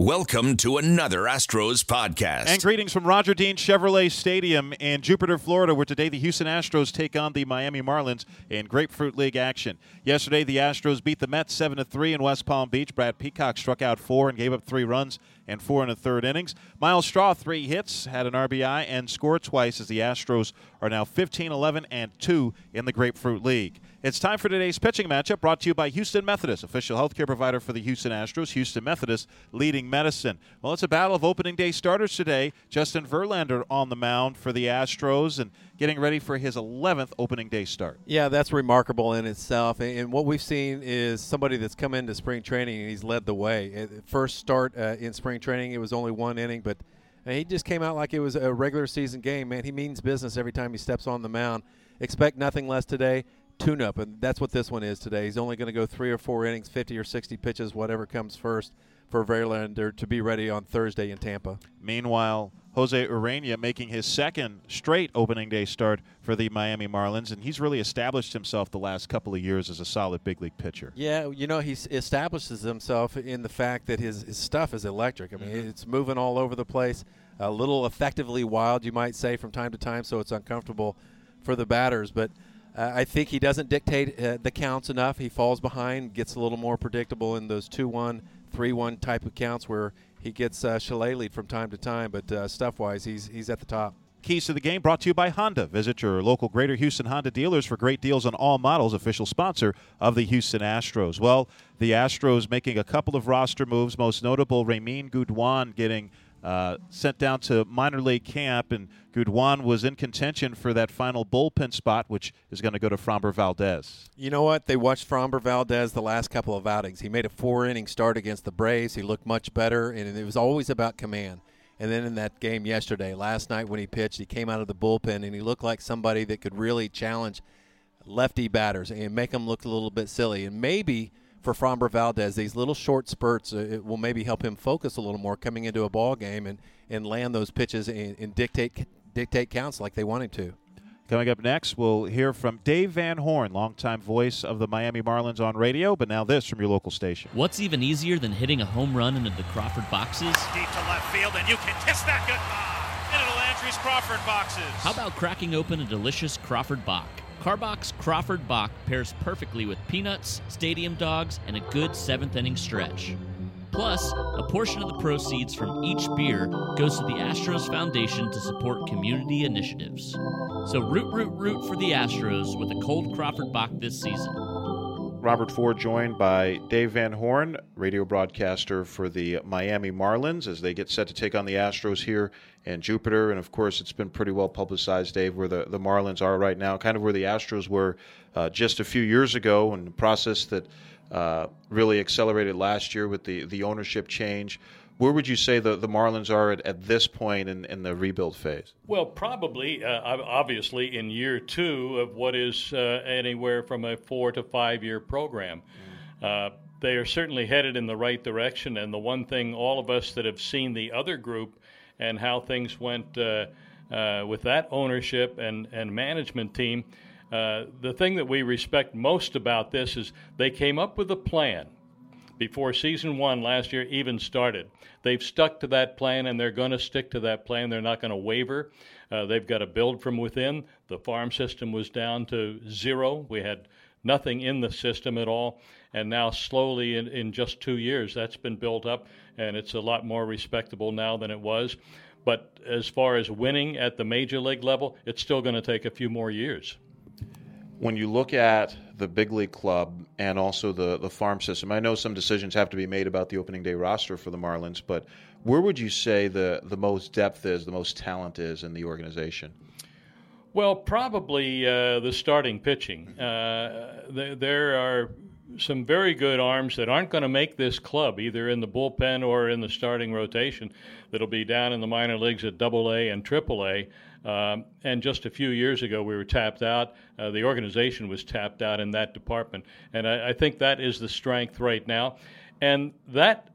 Welcome to another Astros podcast. And greetings from Roger Dean Chevrolet Stadium in Jupiter, Florida, where today the Houston Astros take on the Miami Marlins in Grapefruit League action. Yesterday, the Astros beat the Mets 7 3 in West Palm Beach. Brad Peacock struck out four and gave up three runs and four in the third innings. Myles Straw, three hits, had an RBI, and scored twice as the Astros are now 15 11 and 2 in the Grapefruit League. It's time for today's pitching matchup brought to you by Houston Methodist, official healthcare provider for the Houston Astros. Houston Methodist leading medicine. Well, it's a battle of opening day starters today. Justin Verlander on the mound for the Astros and getting ready for his 11th opening day start. Yeah, that's remarkable in itself. And what we've seen is somebody that's come into spring training and he's led the way. First start uh, in spring training, it was only one inning, but he just came out like it was a regular season game. Man, he means business every time he steps on the mound. Expect nothing less today tune up, and that's what this one is today. He's only going to go three or four innings, 50 or 60 pitches, whatever comes first for Verlander to be ready on Thursday in Tampa. Meanwhile, Jose Urena making his second straight opening day start for the Miami Marlins, and he's really established himself the last couple of years as a solid big league pitcher. Yeah, you know, he establishes himself in the fact that his, his stuff is electric. I mean, mm-hmm. it's moving all over the place, a little effectively wild, you might say, from time to time, so it's uncomfortable for the batters. But uh, I think he doesn't dictate uh, the counts enough. He falls behind, gets a little more predictable in those 2 1, 3 1 type of counts where he gets uh, shillelied from time to time, but uh, stuff wise, he's, he's at the top. Keys to the game brought to you by Honda. Visit your local Greater Houston Honda dealers for great deals on all models, official sponsor of the Houston Astros. Well, the Astros making a couple of roster moves, most notable Reymin Guduan getting uh, sent down to minor league camp, and Guduan was in contention for that final bullpen spot, which is going to go to Framber Valdez. You know what? They watched Framber Valdez the last couple of outings. He made a four inning start against the Braves. He looked much better, and it was always about command. And then in that game yesterday, last night when he pitched, he came out of the bullpen and he looked like somebody that could really challenge lefty batters and make them look a little bit silly. And maybe for Framber Valdez. These little short spurts uh, will maybe help him focus a little more coming into a ball game and, and land those pitches and, and dictate dictate counts like they want him to. Coming up next, we'll hear from Dave Van Horn, longtime voice of the Miami Marlins on radio, but now this from your local station. What's even easier than hitting a home run into the Crawford boxes? Deep to left field, and you can kiss that goodbye into the Landry's Crawford boxes. How about cracking open a delicious Crawford Bock? Karbach's Crawford Bock pairs perfectly with peanuts, stadium dogs, and a good seventh inning stretch. Plus, a portion of the proceeds from each beer goes to the Astros Foundation to support community initiatives. So root, root, root for the Astros with a cold Crawford Bock this season. Robert Ford joined by Dave Van Horn, radio broadcaster for the Miami Marlins, as they get set to take on the Astros here in Jupiter. And of course, it's been pretty well publicized, Dave, where the, the Marlins are right now, kind of where the Astros were uh, just a few years ago, and the process that uh, really accelerated last year with the, the ownership change. Where would you say the, the Marlins are at, at this point in, in the rebuild phase? Well, probably, uh, obviously, in year two of what is uh, anywhere from a four to five year program. Mm. Uh, they are certainly headed in the right direction. And the one thing all of us that have seen the other group and how things went uh, uh, with that ownership and, and management team, uh, the thing that we respect most about this is they came up with a plan before season one last year even started. They've stuck to that plan and they're going to stick to that plan. They're not going to waver. Uh, they've got to build from within. The farm system was down to zero. We had nothing in the system at all. And now, slowly, in, in just two years, that's been built up and it's a lot more respectable now than it was. But as far as winning at the major league level, it's still going to take a few more years when you look at the big league club and also the, the farm system, I know some decisions have to be made about the opening day roster for the Marlins, but where would you say the, the most depth is, the most talent is in the organization? Well, probably uh, the starting pitching. Uh, th- there are some very good arms that aren't going to make this club, either in the bullpen or in the starting rotation, that'll be down in the minor leagues at Double A and Triple A. Um, and just a few years ago, we were tapped out. Uh, the organization was tapped out in that department. And I, I think that is the strength right now. And that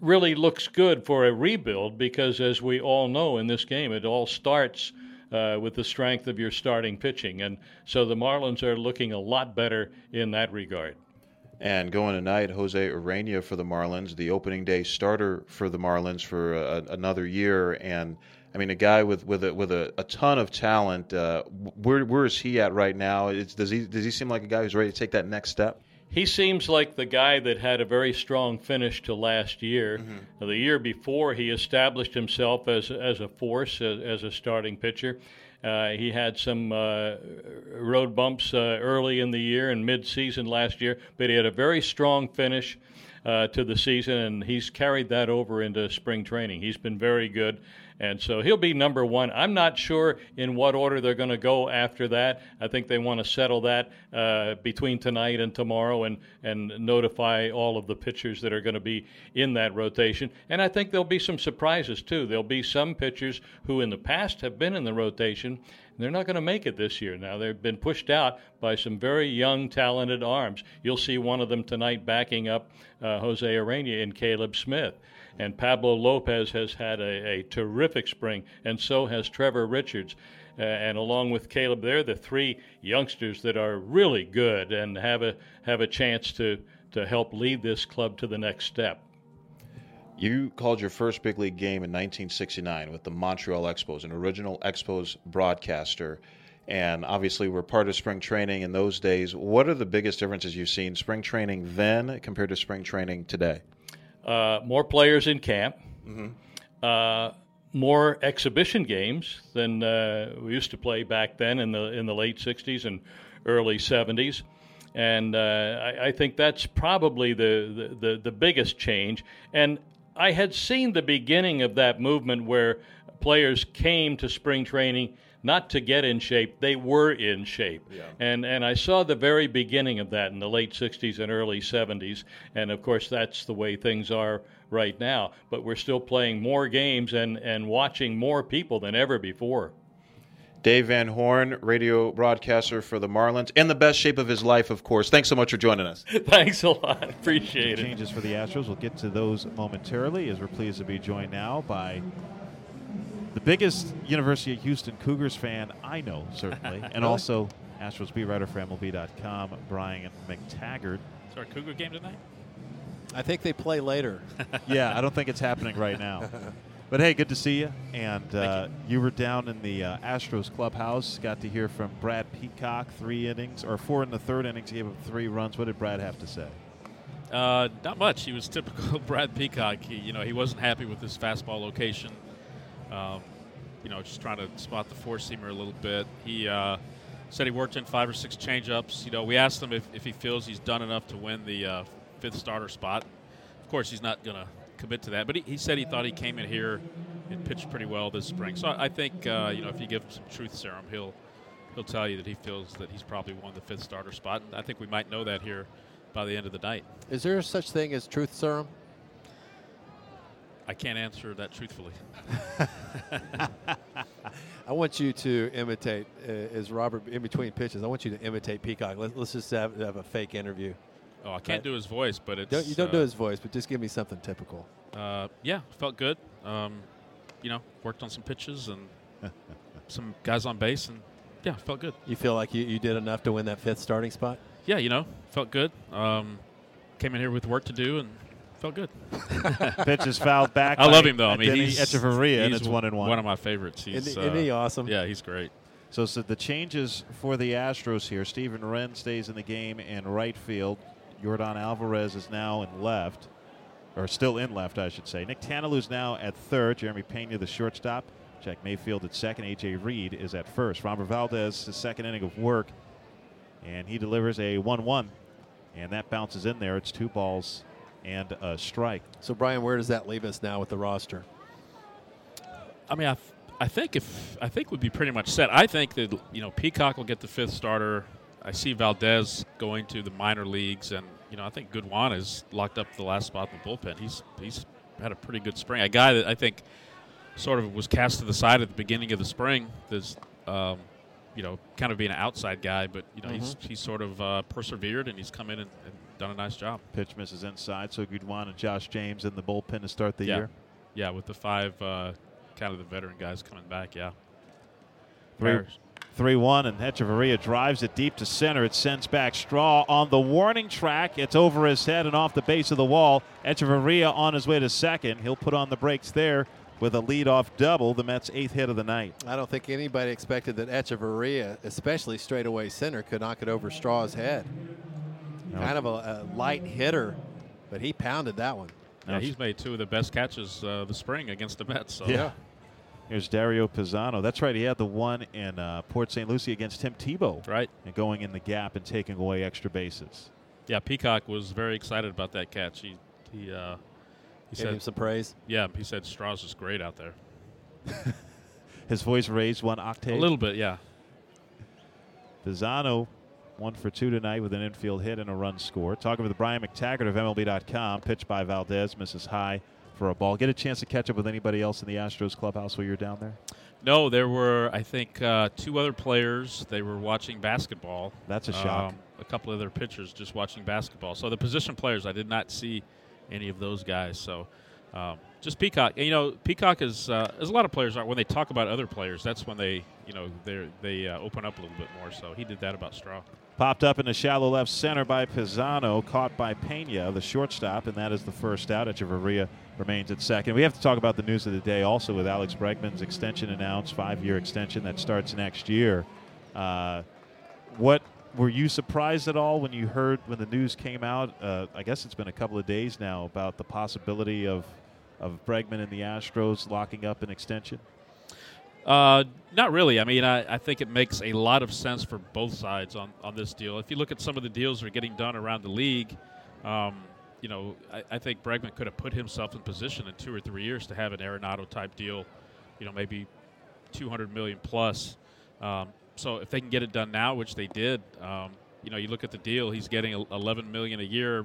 really looks good for a rebuild because, as we all know in this game, it all starts uh, with the strength of your starting pitching. And so the Marlins are looking a lot better in that regard. And going tonight, Jose Urena for the Marlins, the opening day starter for the Marlins for a, another year. And I mean, a guy with with a, with a, a ton of talent. Uh, where where is he at right now? It's, does he does he seem like a guy who's ready to take that next step? He seems like the guy that had a very strong finish to last year. Mm-hmm. The year before, he established himself as as a force as, as a starting pitcher. Uh, he had some uh, road bumps uh, early in the year and mid-season last year, but he had a very strong finish uh, to the season, and he's carried that over into spring training. He's been very good. And so he'll be number one. I'm not sure in what order they're going to go after that. I think they want to settle that uh, between tonight and tomorrow and, and notify all of the pitchers that are going to be in that rotation. And I think there'll be some surprises, too. There'll be some pitchers who in the past have been in the rotation. They're not going to make it this year. Now, they've been pushed out by some very young, talented arms. You'll see one of them tonight backing up uh, Jose Urena and Caleb Smith. And Pablo Lopez has had a, a terrific spring, and so has Trevor Richards. Uh, and along with Caleb, they're the three youngsters that are really good and have a have a chance to to help lead this club to the next step. You called your first big league game in 1969 with the Montreal Expos, an original Expos broadcaster. And obviously, we're part of spring training in those days. What are the biggest differences you've seen spring training then compared to spring training today? uh, more players in camp, mm-hmm. uh, more exhibition games than uh, we used to play back then in the in the late '60s and early '70s, and uh, I, I, think that's probably the, the, the the biggest change. And I had seen the beginning of that movement where players came to spring training not to get in shape, they were in shape. Yeah. And and I saw the very beginning of that in the late 60s and early 70s. And of course, that's the way things are right now. But we're still playing more games and, and watching more people than ever before. Dave Van Horn, radio broadcaster for the Marlins, in the best shape of his life, of course. Thanks so much for joining us. Thanks a lot. Appreciate it. Changes for the Astros. We'll get to those momentarily as we're pleased to be joined now by the biggest University of Houston Cougars fan I know, certainly, and also Astros beat writer for MLB.com, Brian McTaggart. Is our Cougar game tonight? I think they play later. yeah, I don't think it's happening right now. But hey, good to see you. And uh, you. you. were down in the uh, Astros clubhouse. Got to hear from Brad Peacock. Three innings or four in the third innings. Gave up three runs. What did Brad have to say? Uh, not much. He was typical Brad Peacock. He, you know, he wasn't happy with his fastball location. Um, you know, just trying to spot the four seamer a little bit. He uh, said he worked in five or six changeups. You know, we asked him if, if he feels he's done enough to win the uh, fifth starter spot. Of course, he's not going to commit to that, but he, he, said he thought he came in here and pitched pretty well this spring. So I, I think uh, you know if you give him some truth serum, he'll he'll tell you that he feels that he's probably won the fifth starter spot. I think we might know that here by the end of the night. Is there such thing as truth serum? I can't answer that truthfully. I want you to imitate, uh, as Robert in between pitches. I want you to imitate Peacock. Let, us just have, have, a fake interview. Oh, I can't right? do his voice, but it's. Don't, you don't uh, do his voice, but just give me something typical. Uh, yeah, felt good. Um, you know, worked on some pitches and some guys on base, and yeah, felt good. You feel like you, you did enough to win that fifth starting spot? Yeah, you know, felt good. Um, came in here with work to do, and felt good. Pitch is fouled back. I love him though. I mean, he's Hechavarria, and it's one and one. One of my favorites. He's, isn't, isn't he uh, awesome? Yeah, he's great. So, so the changes for the Astros here: Stephen Wren stays in the game in right field. Yordan Alvarez is now in left, or still in left, I should say. Nick Tanielu's now at third. Jeremy Pena, the shortstop. Jack Mayfield at second. A.J. Reed is at first. Framber Valdez, the second inning of work, and he delivers a 1-1, and that bounces in there. It's two balls and a strike. So, Brian, where does that leave us now with the roster? I mean, I, th- I think if I think would be pretty much set. I think that you know Peacock will get the fifth starter. I see Valdez going to the minor leagues, and you know I think Guduan is locked up the last spot in the bullpen. He's he's had a pretty good spring. A guy that I think sort of was cast to the side at the beginning of the spring. There's um, you know kind of being an outside guy, but you know mm-hmm. he's he's sort of uh, persevered and he's come in and, and done a nice job. Pitch misses inside, so Guduan and Josh James in the bullpen to start the yeah. year. Yeah, with the five uh, kind of the veteran guys coming back. Yeah. Three, 3 1, and Hechavarria drives it deep to center. It sends back Straw on the warning track. It's over his head and off the base of the wall. Hechavarria on his way to second. He'll put on the brakes there with a lead-off double, the Mets' eighth hit of the night. I don't think anybody expected that Hechavarria, especially straightaway center, could knock it over Straw's head. No. Kind of a, a light hitter, but he pounded that one. Yeah, he's made two of the best catches uh, the spring against the Mets. So. Yeah. Here's Dario Pizzano. That's right. He had the one in uh, Port St. Lucie against Tim Tebow. Right. And going in the gap and taking away extra bases. Yeah, Peacock was very excited about that catch. He he uh, he Gave said him some praise. yeah he said Strauss is great out there. His voice raised one octave. A little bit, yeah. Pizzano, one for two tonight with an infield hit and a run score. Talking with Brian McTaggart of MLB.com. Pitched by Valdez, misses high for a ball. Get a chance to catch up with anybody else in the Astros clubhouse while you're down there? No, there were I think uh, two other players. They were watching basketball. That's a shock. Um, a couple of their pitchers just watching basketball. So the position players, I did not see any of those guys. So um, just Peacock. And, you know, Peacock is uh, as a lot of players are when they talk about other players. That's when they you know they they uh, open up a little bit more. So he did that about Straw. Popped up in the shallow left center by Pizzano, caught by Pena, the shortstop, and that is the first out. at Hechavarria remains at second. We have to talk about the news of the day also with Alex Bregman's extension announced, five-year extension that starts next year. Uh, what were you surprised at all when you heard when the news came out? Uh, I guess it's been a couple of days now about the possibility of of Bregman and the Astros locking up an extension. Uh, not really. I mean, I, I think it makes a lot of sense for both sides on, on this deal. If you look at some of the deals that are getting done around the league, um, you know, I, I think Bregman could have put himself in position in two or three years to have an Arenado type deal, you know, maybe 200 million plus. Um, so if they can get it done now, which they did, um, you know, you look at the deal, he's getting 11 million a year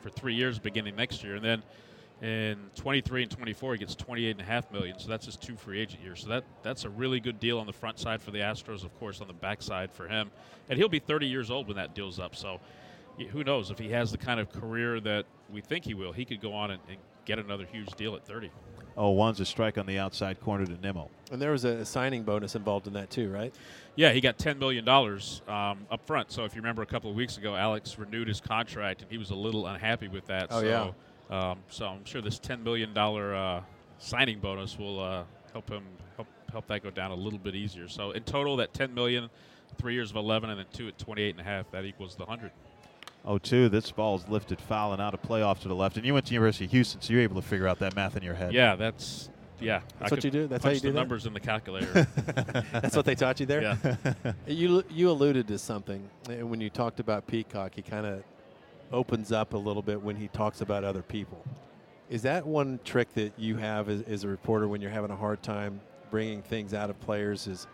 for three years beginning next year, and then in 23 and 24 he gets 28 and a half million. So that's just two free agent years. So that that's a really good deal on the front side for the astros of course on the back side for him. And he'll be 30 years old when that deal's up. So who knows if he has the kind of career that we think he will he could go on and, and get another huge deal at 30 Oh, one's a strike on the outside corner to Nimmo. And there was a signing bonus involved in that too, right? Yeah, he got $10 million um, up front. So if you remember a couple of weeks ago, Alex renewed his contract, and he was a little unhappy with that. Oh, so, yeah. Um, so I'm sure this $10 million uh, signing bonus will uh, help him help, help that go down a little bit easier. So in total, that 10 million, three years of 11, and then two at 28 and a half, that equals the 100. Oh, two. This ball's lifted foul and out of play off to the left. And you went to University of Houston, so you're able to figure out that math in your head. Yeah, that's yeah. That's I what you do? That's how punch you do the that? numbers in the calculator. That's what they taught you there. yeah. You you alluded to something and when you talked about Peacock. He kind of opens up a little bit when he talks about other people. Is that one trick that you have as, as a reporter when you're having a hard time bringing things out of players? Is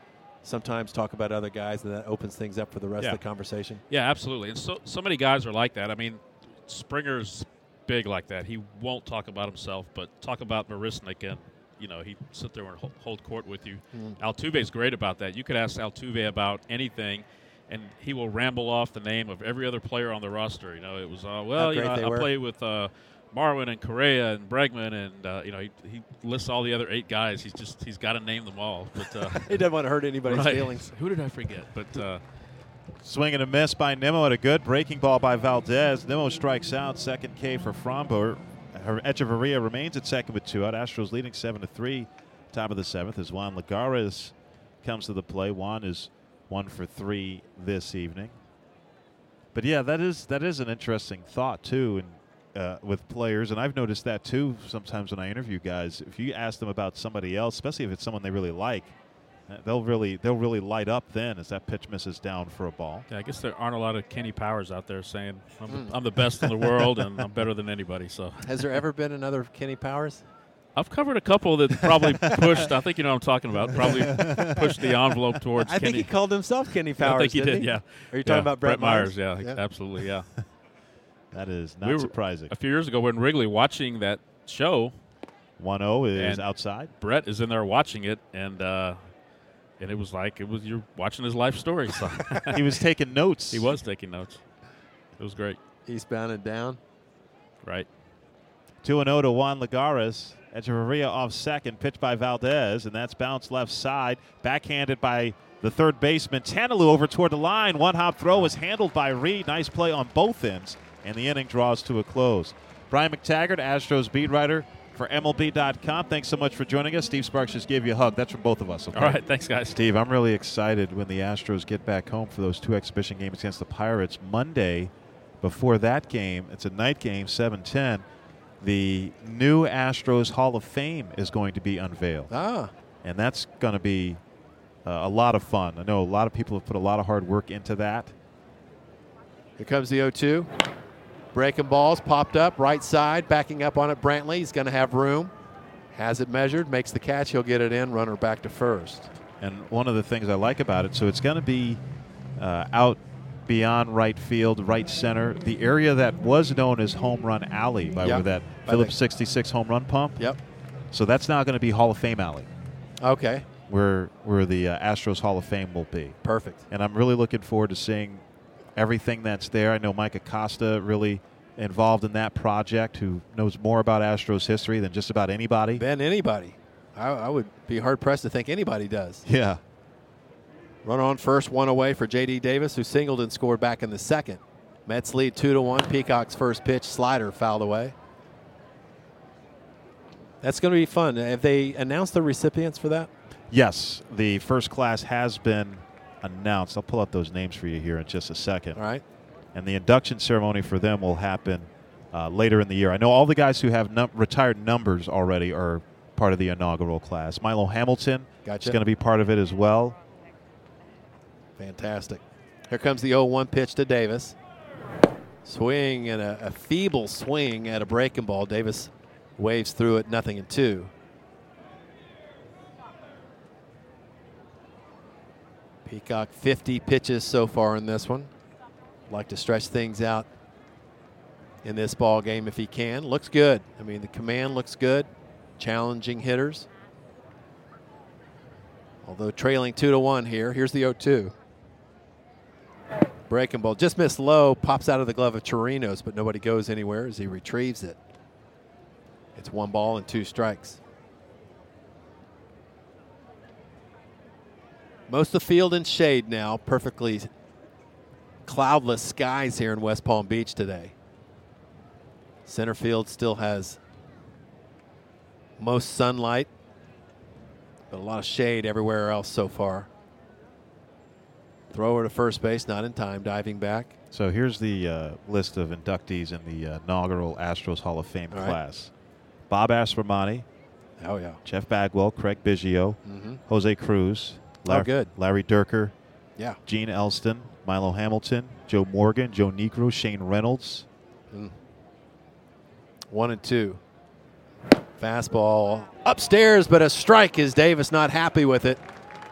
sometimes talk about other guys and that opens things up for the rest Yeah. of the conversation? Yeah, absolutely. And so so many guys are like that. I mean, Springer's big like that. He won't talk about himself, but talk about Marisnick and you know he sit there and hold court with you. Altuve's great about that. You could ask Altuve about anything. And he will ramble off the name of every other player on the roster. You know, it was uh, well, you know, they I play with uh, Marwin and Correa and Bregman, and uh, you know he, he lists all the other eight guys. He's just he's got to name them all. But uh, He doesn't want to hurt anybody's right. feelings. Who did I forget? But uh, Swing and a miss by Nimmo at a good breaking ball by Valdez. Nimmo strikes out. Second K for Framber. Her Hechavarria remains at second with two out. Astros leading seven to three. Top of the seventh as Juan Lagares comes to the play. Juan is one for three this evening. But yeah, that is that is an interesting thought too, and uh, with players, and I've noticed that too. Sometimes when I interview guys, if you ask them about somebody else, especially if it's someone they really like, uh, they'll really they'll really light up then as that pitch misses down for a ball. Yeah, I guess there aren't a lot of Kenny Powers out there saying I'm, the, I'm the best in the world and I'm better than anybody. So Has there ever been another Kenny Powers? I've covered a couple that probably pushed. I think you know what I'm talking about. Probably pushed the envelope towards. I Kenny. think he called himself Kenny Powers. I think he didn't did. Yeah. Are you talking Yeah, about Brett, Myers? Myers? Yeah, absolutely. Yeah. That is not We were- surprising. a few years ago, when Wrigley watching that show, 1 0 is And- outside. Brett is in there watching it, and uh, and it was like it was you're watching his life story. So he was taking notes. he was taking notes. It was great. Eastbound and down. Right. 2 0 to Juan Lagares. Hechavarria off second, pitched by Valdez, and that's bounced left side, backhanded by the third baseman. Tanielu over toward the line. One hop throw was handled by Reed. Nice play on both ends, and the inning draws to a close. Brian McTaggart, Astros beat writer for MLB.com. Thanks so much for joining us. Steve Sparks just gave you a hug. That's from both of us. Okay? All right, thanks, guys. Steve, I'm really excited when the Astros get back home for those two exhibition games against the Pirates Monday. Before that game, it's a night game, 7:10. The new Astros Hall of Fame is going to be unveiled, Ah, and that's going to be uh, a lot of fun. I know a lot of people have put a lot of hard work into that. here comes the 0 2. Breaking balls popped up, right side, backing up on it. Brantley, he's going to have room. Has it measured, makes the catch, he'll get it in, runner back to first. And one of the things I like about it, so it's going to be uh, out beyond right field, right center, the area that was known as Home Run Alley by Yep. that Phillips 66 home run pump. Yep. So that's now going to be Hall of Fame Alley, Okay, where where the uh, Astros Hall of Fame will be. perfect. And I'm really looking forward to seeing everything that's there. I know Mike Acosta really involved in that project, who knows more about Astros history than just about anybody. Than anybody. I, I would be hard pressed to think anybody does. Yeah. Run on first, one away for J.D. Davis, who singled and scored back in the second. Mets lead two to one. Peacock's first pitch, slider fouled away. That's going to be fun. Have they announced the recipients for that? Yes, the first class has been announced. I'll pull up those names for you here in just a second. All right. And the induction ceremony for them will happen uh, later in the year. I know all the guys who have num- retired numbers already are part of the inaugural class. Milo Hamilton Gotcha. is going to be part of it as well. Fantastic. Here comes the 0 1 pitch to Davis. Swing and a, a feeble swing at a breaking ball. Davis waves through it, nothing in two. Peacock 50 pitches so far in this one. Like to stretch things out in this ball game if he can. Looks good. I mean, the command looks good. Challenging hitters. Although trailing two to one here. Here's the 0-2. Breaking ball just missed low, pops out of the glove of Chirinos, but nobody goes anywhere as he retrieves it. It's one ball and two strikes. Most of the field in shade now, perfectly cloudless skies here in West Palm Beach today. Center field still has most sunlight, but a lot of shade everywhere else so far. Thrower to first base, not in time, diving back. So here's the uh, list of inductees in the uh, inaugural Astros Hall of Fame All right. class. Bob Aspromonte, Oh, yeah. Jeff Bagwell, Craig Biggio, Mm-hmm. Jose Cruz, Oh, good. Larry Dierker, Yeah. Gene Elston, Milo Hamilton, Joe Morgan, Joe Niekro, Shane Reynolds. Mm. One and two. Fastball upstairs, but a strike is Davis not happy with it.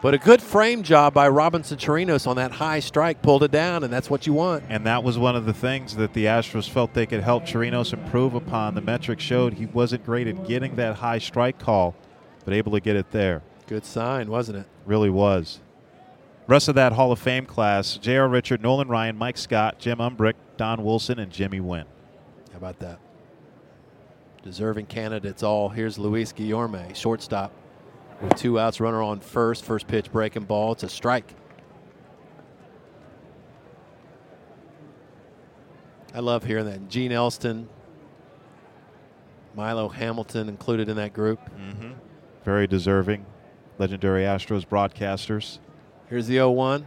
But a good frame job by Robinson Chirinos on that high strike, pulled it down, and that's what you want. And that was one of the things that the Astros felt they could help Chirinos improve upon. The metrics showed he wasn't great at getting that high strike call, but able to get it there. Good sign, wasn't it? Really was. Rest of that Hall of Fame class J.R. Richard, Nolan Ryan, Mike Scott, Jim Umbricht, Don Wilson, and Jimmy Wynn. How about that? Deserving candidates all. Here's Luis Guillorme, shortstop, with two outs, runner on first. First pitch breaking ball. It's a strike. I love hearing that. Gene Elston, Milo Hamilton included in that group. Mm-hmm. Very deserving. Legendary Astros broadcasters. Here's the 0 1.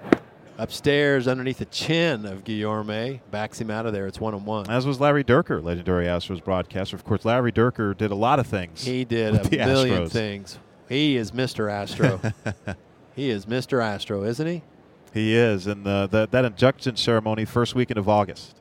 Upstairs underneath the chin of Guillorme. Backs him out of there. It's 1 and 1. As was Larry Dierker, legendary Astros broadcaster. Of course, Larry Dierker did a lot of things. He did a million Astros. things. He is Mr. Astro. he is Mr. Astro, isn't he? He is, and the, the, that induction ceremony first weekend of August.